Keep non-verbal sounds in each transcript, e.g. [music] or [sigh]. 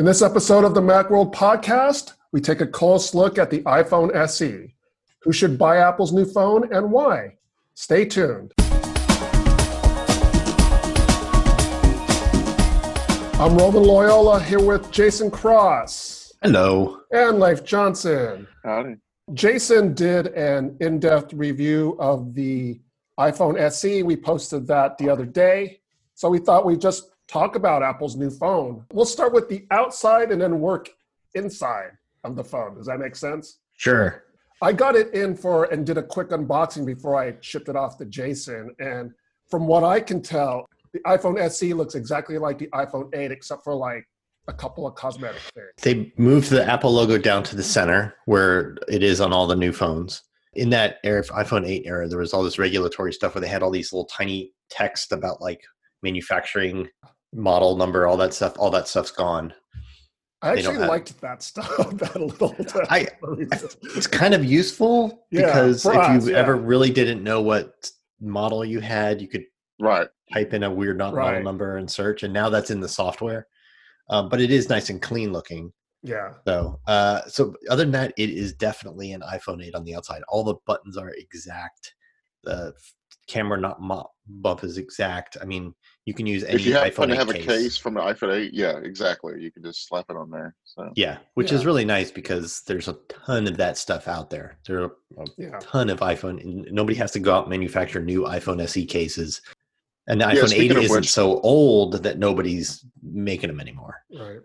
In this episode of the Macworld podcast, we take a close look at the iPhone SE. Who should buy Apple's new phone and why? Stay tuned. I'm Roman Loyola here with Jason Cross Hello. and Leif Johnson. Howdy. Jason did an in depth review of the iPhone SE. We posted that the other day. So we thought we'd just talk about Apple's new phone. We'll start with the outside and then work inside of the phone. Does that make sense? Sure. I got it in for and did a quick unboxing before I shipped it off to Jason. And from what I can tell, the iPhone SE looks exactly like the iPhone 8, except for like a couple of cosmetic things. They moved the Apple logo down to the center where it is on all the new phones. In that era, iPhone 8 era, there was all this regulatory stuff where they had all these little tiny text about like manufacturing model number, all that stuff. All that stuff's gone. I They don't actually have- liked that [laughs] stuff that a little. I- It's kind of useful Yeah, because for if us, you yeah. ever really didn't know what model you had, you could Right. type in a weird not Right. model number and search. And now that's in the software. Um, but it is nice and clean looking. yeah. So, uh, so other than that, it is definitely an iPhone 8 on the outside. All the buttons are exact. The camera not mo- bump is exact. I mean, you can use any if you happen iPhone to 8 have a case. case from the iPhone 8, yeah, exactly. You can just slap it on there. So Yeah, which is really nice because there's a ton of that stuff out there. There are a Yeah. ton of iPhone. and Nobody has to go out and manufacture new iPhone SE cases. And the Yeah, iPhone 8 isn't which- so old that nobody's making them anymore. Right.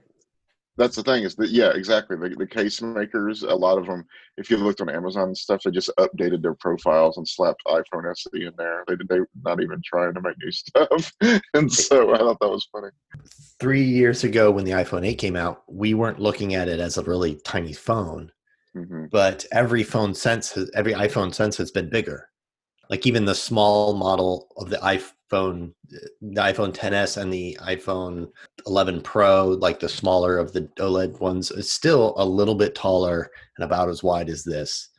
That's the thing is that yeah, exactly. The, the case makers, a lot of them, if you looked on Amazon and stuff, they just updated their profiles and slapped iPhone SE in there. They they not even trying to make new [laughs] stuff. and so I thought that was funny. Three years ago, when the iPhone 8 came out, we weren't looking at it as a really tiny phone. hmm but every phone since has, every iphone since has been bigger like even the small model of the iphone the iphone 10s and the iphone 11 pro like the smaller of the oled ones is still a little bit taller and about as wide as this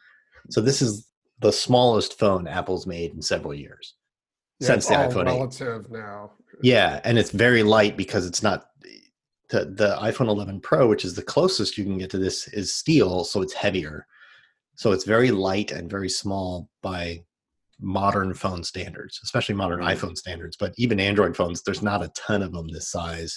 so this is the smallest phone apple's made in several years Yeah, since the iphone 8 relative now. yeah, and it's very light because it's not the the iPhone 11 Pro, which is the closest you can get to this, is steel, so it's heavier. So it's very light and very small by modern phone standards, especially modern iPhone standards. But even Android phones, there's not a ton of them this size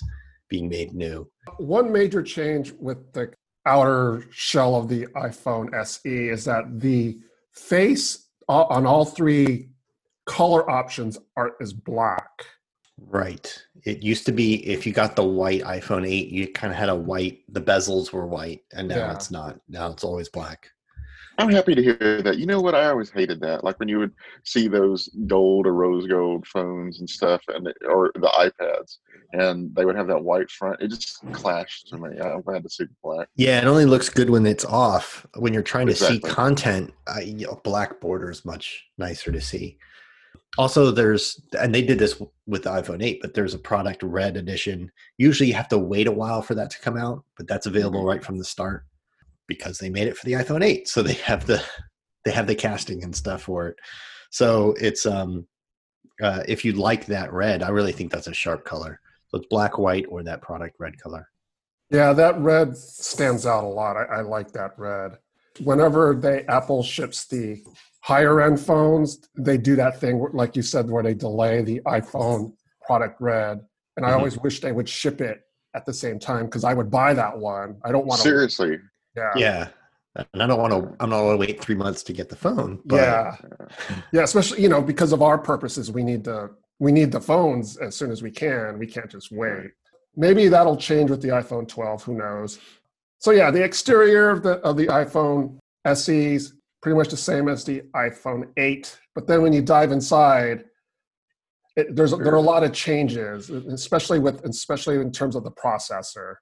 being made new. One major change with the outer shell of the iPhone SE is that the face on all three color options are is black. Right. It used to be if you got the white iPhone 8, you kind of had a white, the bezels were white, and now Yeah. it's not. Now it's always black. I'm happy to hear that. You know what? I always hated that. Like when you would see those gold or rose gold phones and stuff, and or the iPads, and they would have that white front. It just clashed to me. I'm glad to see the black. Yeah, it only looks good when it's off. When you're trying to see content, uh, you know, black border is much nicer to see. Also, there's and they did this with the iPhone 8, but there's a product red edition. Usually, you have to wait a while for that to come out, but that's available Mhm. right from the start because they made it for the iPhone 8. So they have the [laughs] they have the casting and stuff for it. So it's um uh, if you like that red, I really think that's a sharp color. So it's black, white, or that product red color. Yeah, that red stands out a lot. I, I like that red. Whenever they Apple ships the higher end phones, they do that thing like you said, where they delay the iPhone product red. And I Mhm. always wish they would ship it at the same time because I would buy that one. I don't want to. Seriously, Yeah. Yeah. And I don't want to. I'm not going to wait three months to get the phone. But yeah [laughs] yeah especially you know because of our purposes we need to we need the phones as soon as we can we can't just wait maybe that'll change with the iphone 12 who knows so yeah the exterior of the of the iphone se's pretty much the same as the iphone 8 but then when you dive inside it, there's there are a lot of changes especially with especially in terms of the processor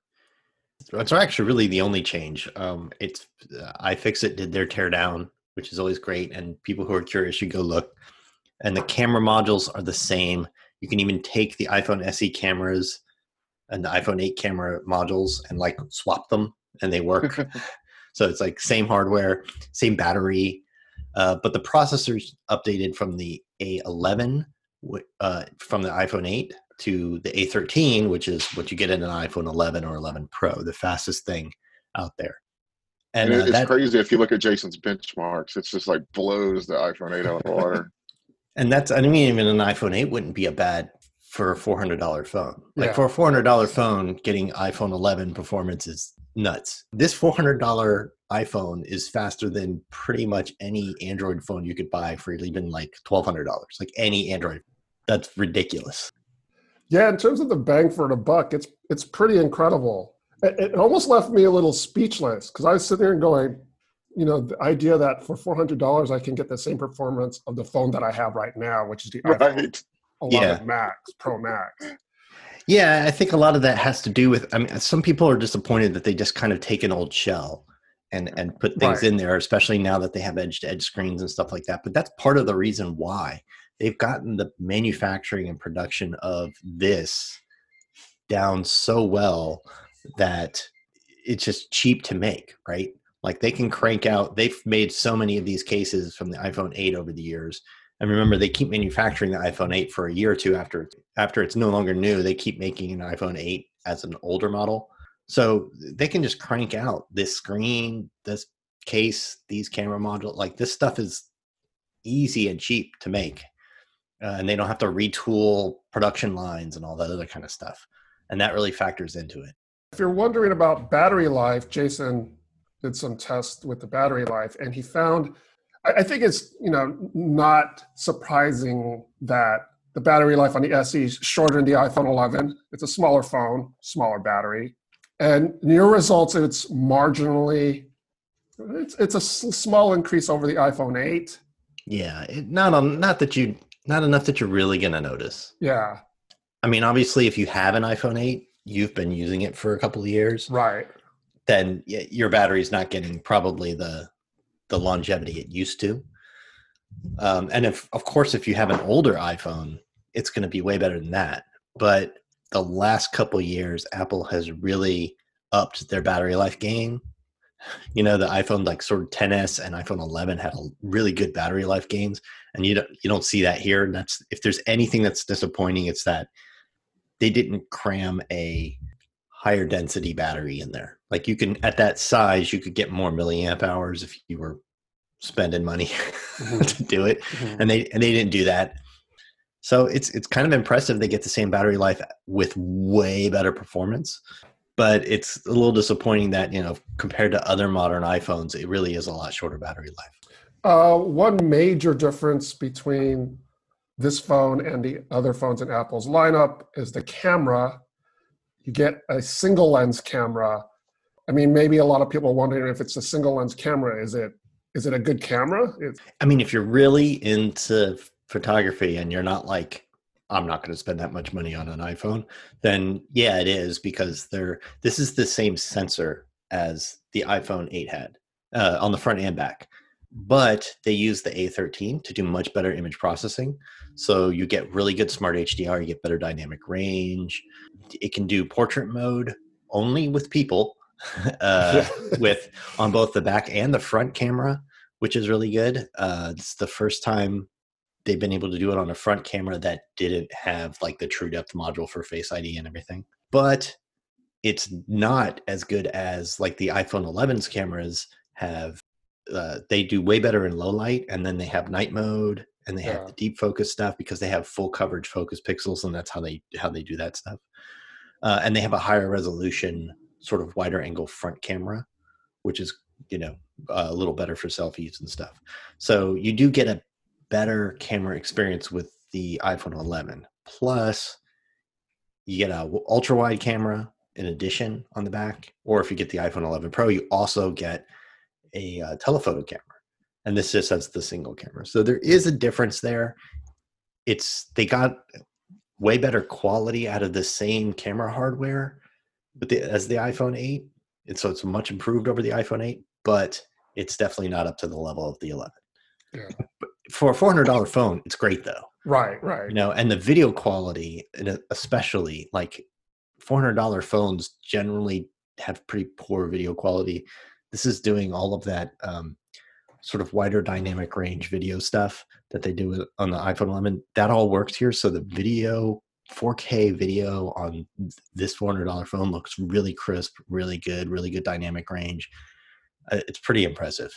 it's actually really the only change. Um, it's uh, iFixit did their teardown, which is always great, and people who are curious should go look. And the camera modules are the same. You can even take the iPhone SE cameras and the iPhone 8 camera modules and like swap them, and they work. [laughs] so it's like same hardware, same battery, uh, but the processor's updated from the A11 uh, from the iPhone 8 to the A13, which is what you get in an iPhone 11 or 11 Pro, the fastest thing out there. And, and uh, it's that, crazy if you look at Jason's benchmarks; it's just like blows the iPhone 8 out of the water. [laughs] And that's I mean, even an iPhone 8 wouldn't be a bad for a four hundred dollar phone. Like yeah. for a four hundred dollar phone, getting iPhone 11 performance is nuts. This four hundred dollar iPhone is faster than pretty much any Android phone you could buy for even like twelve hundred dollars. Like any Android, that's ridiculous. Yeah, in terms of the bang for the buck, it's it's pretty incredible. It, it almost left me a little speechless because I was sitting there going, you know, the idea that for four hundred dollars I can get the same performance of the phone that I have right now, which is the right. iPhone 11 yeah. Max, Pro Max. Yeah, I think a lot of that has to do with. I mean, some people are disappointed that they just kind of take an old shell and and put things right. in there, especially now that they have edge to edge screens and stuff like that. But that's part of the reason why they've gotten the manufacturing and production of this down so well that it's just cheap to make, right? Like they can crank out. They've made so many of these cases from the iPhone 8 over the years and remember, they keep manufacturing the iPhone 8 for a year or two after after it's no longer new. They keep making an iPhone 8 as an older model, so they can just crank out this screen, this case, these camera modules. Like this stuff is easy and cheap to make, uh, and they don't have to retool production lines and all that other kind of stuff. And that really factors into it. If you're wondering about battery life, Jason did some tests with the battery life, and he found I think it's you know not surprising that the battery life on the SE is shorter than the iPhone 11. It's a smaller phone, smaller battery, and in your results, it's marginally. It's it's a small increase over the iPhone 8. Yeah, it, not on not that you not enough that you're really gonna notice. Yeah. I mean, obviously, if you have an iPhone 8, you've been using it for a couple of years, right? Then your battery's not getting probably the the longevity it used to. Um, and if, of course, if you have an older iPhone, it's going to be way better than that. But the last couple years, Apple has really upped their battery life game. You know, the iPhone like sort of 10s and iPhone 11 had a really good battery life gains, and you don't you don't see that here. And that's if there's anything that's disappointing, it's that they didn't cram a higher density battery in there. Like you can at that size, you could get more milliamp hours if you were spending money mm-hmm. [laughs] to do it, mm-hmm. and they and they didn't do that. So it's it's kind of impressive they get the same battery life with way better performance, but it's a little disappointing that you know compared to other modern iPhones, it really is a lot shorter battery life. Uh, one major difference between this phone and the other phones in Apple's lineup is the camera you get a single lens camera. I mean, maybe a lot of people are wondering if it's a single lens camera. Is it is it a good camera? It's- I mean, if you're really into photography and you're not like, I'm not going to spend that much money on an iPhone, then yeah, it is because they're this is the same sensor as the iPhone 8 had uh, on the front and back, but they use the A13 to do much better image processing. So you get really good smart HDR, you get better dynamic range, it can do portrait mode only with people [laughs] uh, with on both the back and the front camera which is really good uh, it's the first time they've been able to do it on a front camera that didn't have like the true depth module for face id and everything. But it's not as good as like the iphone 11's cameras have uh, they do way better in low light and then they have night mode and they yeah. have the deep focus stuff because they have full coverage focus pixels and that's how they how they do that stuff. Uh, and they have a higher resolution sort of wider angle front camera which is you know a little better for selfies and stuff. So you do get a better camera experience with the iphone 11 plus you get a ultra wide camera in addition on the back or if you get the iphone 11 pro you also get a uh, telephoto camera and this just has the single camera so there is a difference there it's they got way better quality out of the same camera hardware with the, as the iPhone 8. And so it's much improved over the iPhone 8, but it's definitely not up to the level of the 11. Yeah. For a $400 phone, it's great though. Right, right. You know, and the video quality, especially like $400 phones generally have pretty poor video quality. This is doing all of that um, sort of wider dynamic range video stuff that they do on the iPhone 11. That all works here. So the video 4K video on this $400 phone looks really crisp, really good, really good dynamic range. Uh, it's pretty impressive.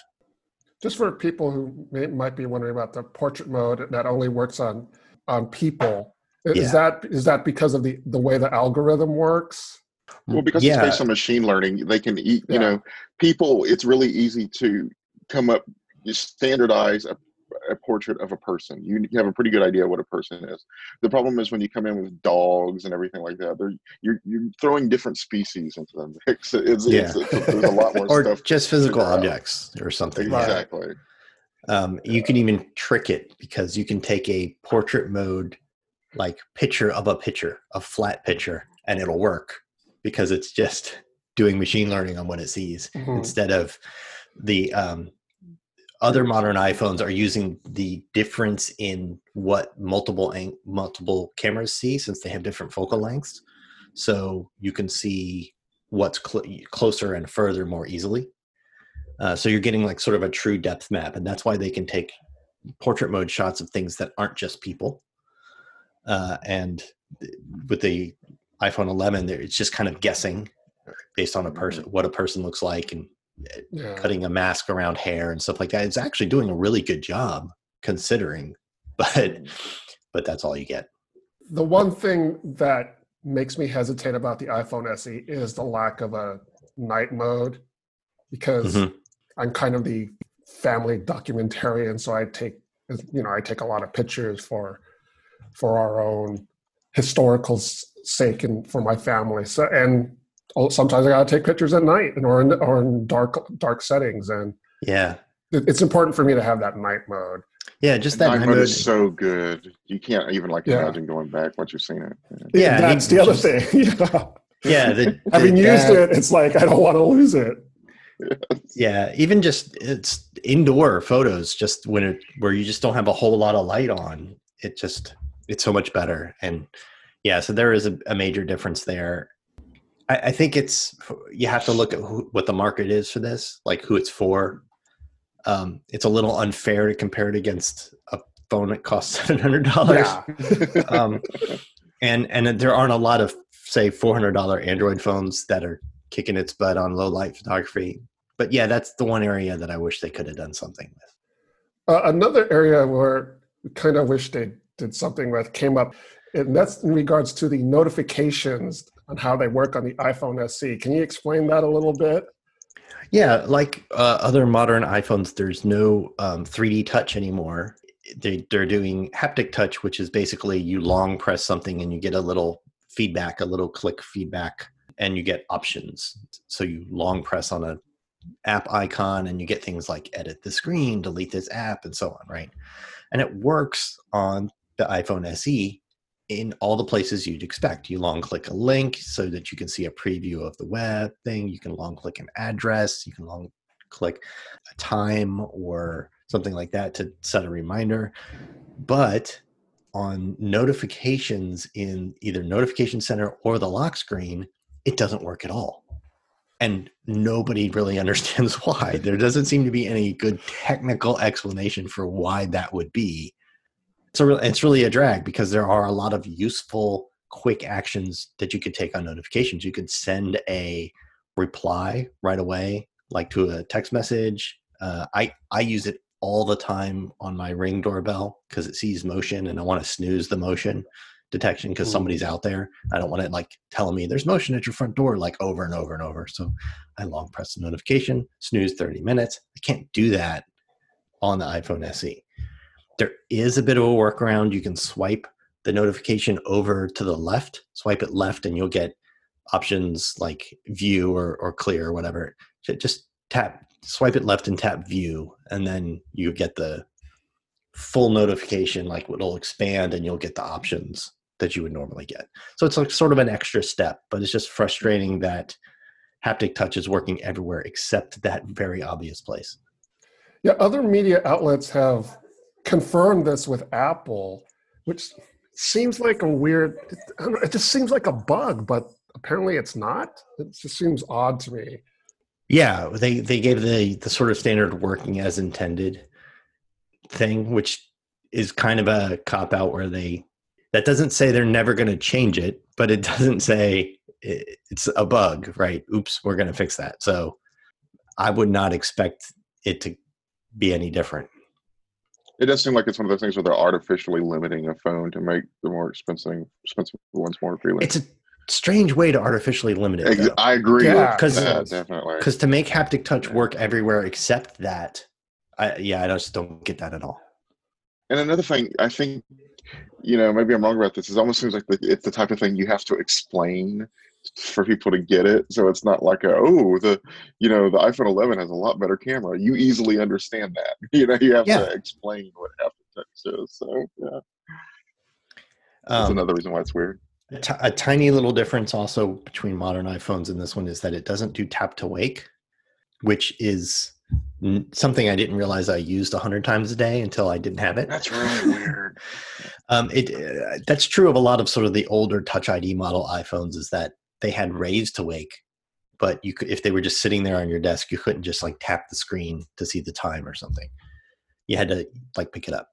Just for people who may, might be wondering about the portrait mode that only works on on people, is Yeah. that is that because of the the way the algorithm works? Well, because yeah, it's based on machine learning, they can eat. Yeah. You know, people. It's really easy to come up, you standardize a, a portrait of a person. You have a pretty good idea what a person is. The problem is when you come in with dogs and everything like that. They're you're you're throwing different species into the mix. It's, Yeah. it's, it's, there's a lot [laughs] more or stuff. just physical figure out. objects or something. yeah. Exactly. Um, you can even trick it because you can take a portrait mode, like picture of a picture, a flat picture, and it'll work because it's just doing machine learning on what it sees Mhm. instead of the um, other modern iPhones are using the difference in what multiple ang- multiple cameras see since they have different focal lengths, so you can see what's cl- closer and further more easily. Uh, so you're getting like sort of a true depth map, and that's why they can take portrait mode shots of things that aren't just people. Uh, and th- with the iPhone 11, there it's just kind of guessing based on a person what a person looks like and Yeah. cutting a mask around hair and stuff like that. It's actually doing a really good job considering, [laughs] but but that's all you get. The one thing that makes me hesitate about the iPhone SE is the lack of a night mode because Mhm. I'm kind of the family documentarian, so I take you know I take a lot of pictures for for our own historical sake and for my family. So and Oh, sometimes I gotta take pictures at night and or in, or in dark dark settings, and Yeah, it's important for me to have that night mode. yeah, just that night night mode mode. is so good. You can't even like Yeah. imagine going back once you've seen it. Yeah, that's the other just- thing. [laughs] yeah. yeah, the, [laughs] Having the- used that- it, it's like I don't want to lose it. Yeah, even just it's indoor photos, just when it where you just don't have a whole lot of light on, it just it's so much better. And yeah, so there is a, a major difference there. I, I think it's you have to look at who, what the market is for this, like who it's for. Um, it's a little unfair to compare it against a phone that costs [laughs] seven hundred dollars. Yeah. um, and and there aren't a lot of say four hundred dollar Android phones that are kicking its butt on low light photography. But yeah, that's the one area that I wish they could have done something with. Uh, another area where we kind of wish they did something with came up, and that's in regards to the notifications on how they work on the iPhone SE. Can you explain that a little bit? Yeah, like uh, other modern iPhones, there's no um, 3D touch anymore. They, they're doing haptic touch, which is basically you long press something and you get a little feedback, a little click feedback, and you get options. So you long press on a app icon and you get things like edit the screen, delete this app, and so on, right? And it works on the iPhone SE in all the places you'd expect. You long click a link so that you can see a preview of the web thing. You can long click an address. You can long click a time or something like that to set a reminder. But on notifications in either Notification Center or the lock screen, it doesn't work at all. And nobody really [laughs] understands why. There doesn't seem to be any good technical explanation for why that would be. So it's really a drag because there are a lot of useful quick actions that you could take on notifications. You could send a reply right away, like to a text message. Uh, I I use it all the time on my Ring doorbell because it sees motion, and I want to snooze the motion detection because somebody's out there. I don't want it like telling me there's motion at your front door like over and over and over. So I long press the notification, snooze 30 minutes. I can't do that on the iPhone SE. There is a bit of a workaround. You can swipe the notification over to the left, swipe it left, and you'll get options like view or, or clear or whatever. Just tap, swipe it left and tap view, and then you get the full notification, like it'll expand and you'll get the options that you would normally get. So it's like sort of an extra step, but it's just frustrating that haptic touch is working everywhere except that very obvious place. Yeah, other media outlets have confirmed this with Apple, which seems like a weird. It, it just seems like a bug, but apparently it's not. It just seems odd to me. Yeah, they they gave the the sort of standard working as intended thing, which is kind of a cop out where they That doesn't say they're never going to change it, but it [laughs] doesn't say it's a bug, right? Oops, we're going to fix that. So I would not expect it to be any different. It does seem like it's one of those things where they're artificially limiting a phone to make the more expensive expensive ones more appealing. It's a strange way to artificially limit it. Ex- I agree. Yeah, with 'cause- that, definitely. Because to make haptic touch work everywhere except that, I, yeah, I just don't get that at all. And another thing, I think, you know, maybe I'm wrong about this. It almost seems like the, it's the type of thing you have to explain for people to get it. So it's not like a, oh, the, you know, the iPhone 11 has a lot better camera. You easily understand that. [laughs] You know, you have Yeah. to explain what is. So yeah, that's Um, another reason why it's weird. a tiny little difference also between modern iPhones and this one is that it doesn't do tap to wake, which is n- something I didn't realize I used a hundred times a day until I didn't have it. That's really weird. [laughs] Um, it uh, that's true of a lot of sort of the older Touch ID model iPhones is that they had raised to wake, but you could if they were just sitting there on your desk, you couldn't just like tap the screen to see the time or something. You had to like pick it up.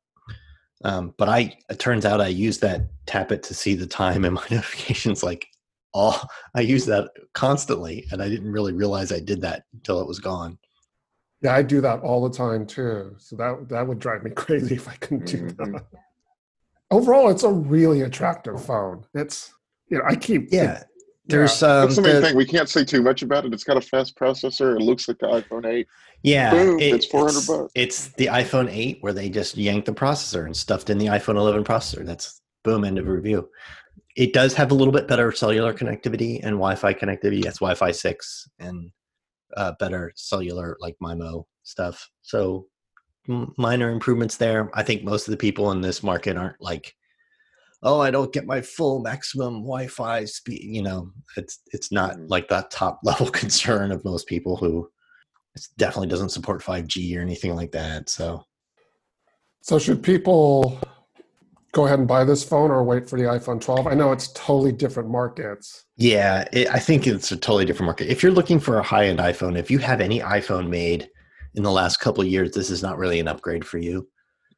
Um, but I it turns out I use that tap it to see the time and [laughs] my notifications like all I use that constantly, and I didn't really realize I did that until it was gone. Yeah, I do that all the time too. So that that would drive me [laughs] crazy if I couldn't do Mhm. that. Overall, it's a really attractive phone. It's you know I keep Yeah, there's um, That's the main the- thing. We can't say too much about it. It's got a fast processor. It looks like the iPhone 8. Yeah, Boom, it's 400 it's, bucks. It's the iPhone 8 where they just yanked the processor and stuffed in the iPhone 11 processor. That's boom, end of review. It does have a little bit better cellular connectivity and Wi-Fi connectivity. That's Wi-Fi 6 and uh, better cellular like MIMO stuff. So m- minor improvements there. I think most of the people in this market aren't like, oh, I don't get my full maximum Wi-Fi speed. You know, it's it's not Mhm. like that top [laughs] level concern of most people who it definitely doesn't support 5G or anything like that. So So should people go ahead and buy this phone or wait for the iPhone 12? I know it's totally different markets. yeah, it, I think it's a totally different market. If you're looking for a high-end iPhone, if you have any iPhone made in the last couple of years, this is not really an upgrade for you.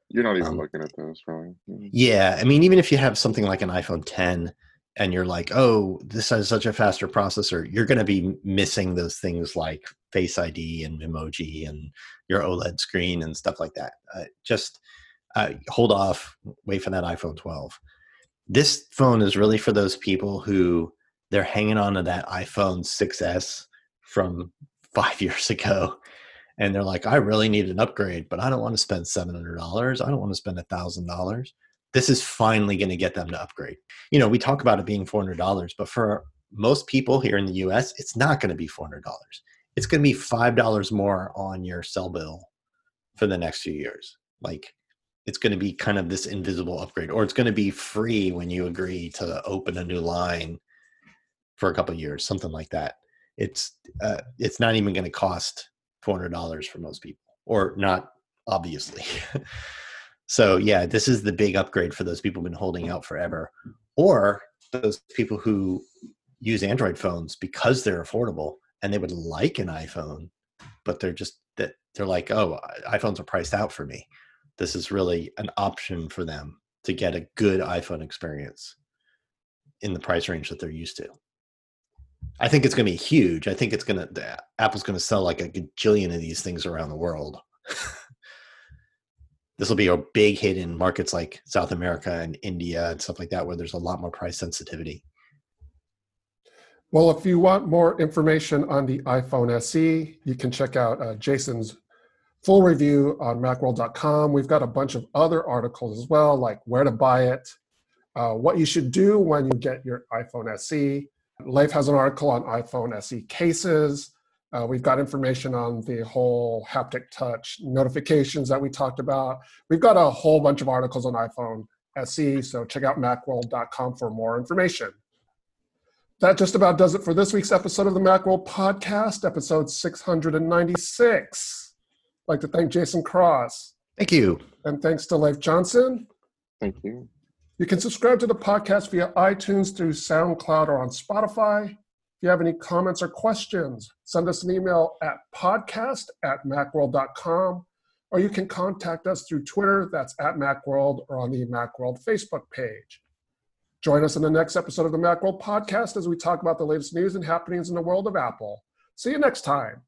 You're not even Um, looking at those, really. Yeah, I mean, even if you have something like an iPhone 10 and you're like, oh, this has such a faster processor, you're going to be missing those things like Face ID and emoji and your OLED screen and stuff like that. Uh, just uh, hold off, wait for that iPhone 12. This phone is really for those people who they're hanging on to that iPhone 6S from [laughs] five years ago. And they're like, I really need an upgrade, but I don't want to spend $700. I don't want to spend $1,000 this is finally going to get them to upgrade. You know, we talk about it being $400, but for most people here in the US, it's not going to be $400. It's going to be $5 more on your cell bill for the next few years. Like it's going to be kind of this invisible upgrade or it's going to be free when you agree to open a new line for a couple years, something like that. It's uh, it's not even going to cost $400 for most people or not obviously. [laughs] So yeah, this is the big upgrade for those people who've been holding out forever, or those people who use Android phones because they're affordable and they would like an iPhone, but they're just that they're like, oh, iPhones are priced out for me. This is really an option for them to get a good iPhone experience in the price range that they're used to. I think it's going to be huge. I think it's going to Apple's going to sell like a gajillion of these things around the world. [laughs] this will be a big hit in markets like South America and India and stuff like that, where there's a lot more price sensitivity. Well, if you want more information on the iPhone SE, you can check out uh, Jason's full review on macworld.com. We've got a bunch of other articles as well, like where to buy it, uh, what you should do when you get your iPhone SE. Leif has an article on iPhone SE cases. Uh, we've got information on the whole haptic touch notifications that we talked about. We've got a whole bunch of articles on iPhone SE, so check out macworld.com for more information. That just about does it for this week's episode of the Macworld Podcast, episode 696. I'd like to thank Jason Cross Thank you. and thanks to Leif Johnson. Thank you. You can subscribe to the podcast via iTunes through SoundCloud or on Spotify. If you have any comments or questions, send us an email at podcast at macworld.com, or you can contact us through Twitter, that's at Macworld, or on the Macworld Facebook page. Join us in the next episode of the Macworld podcast as we talk about the latest news and happenings in the world of Apple. See you next time.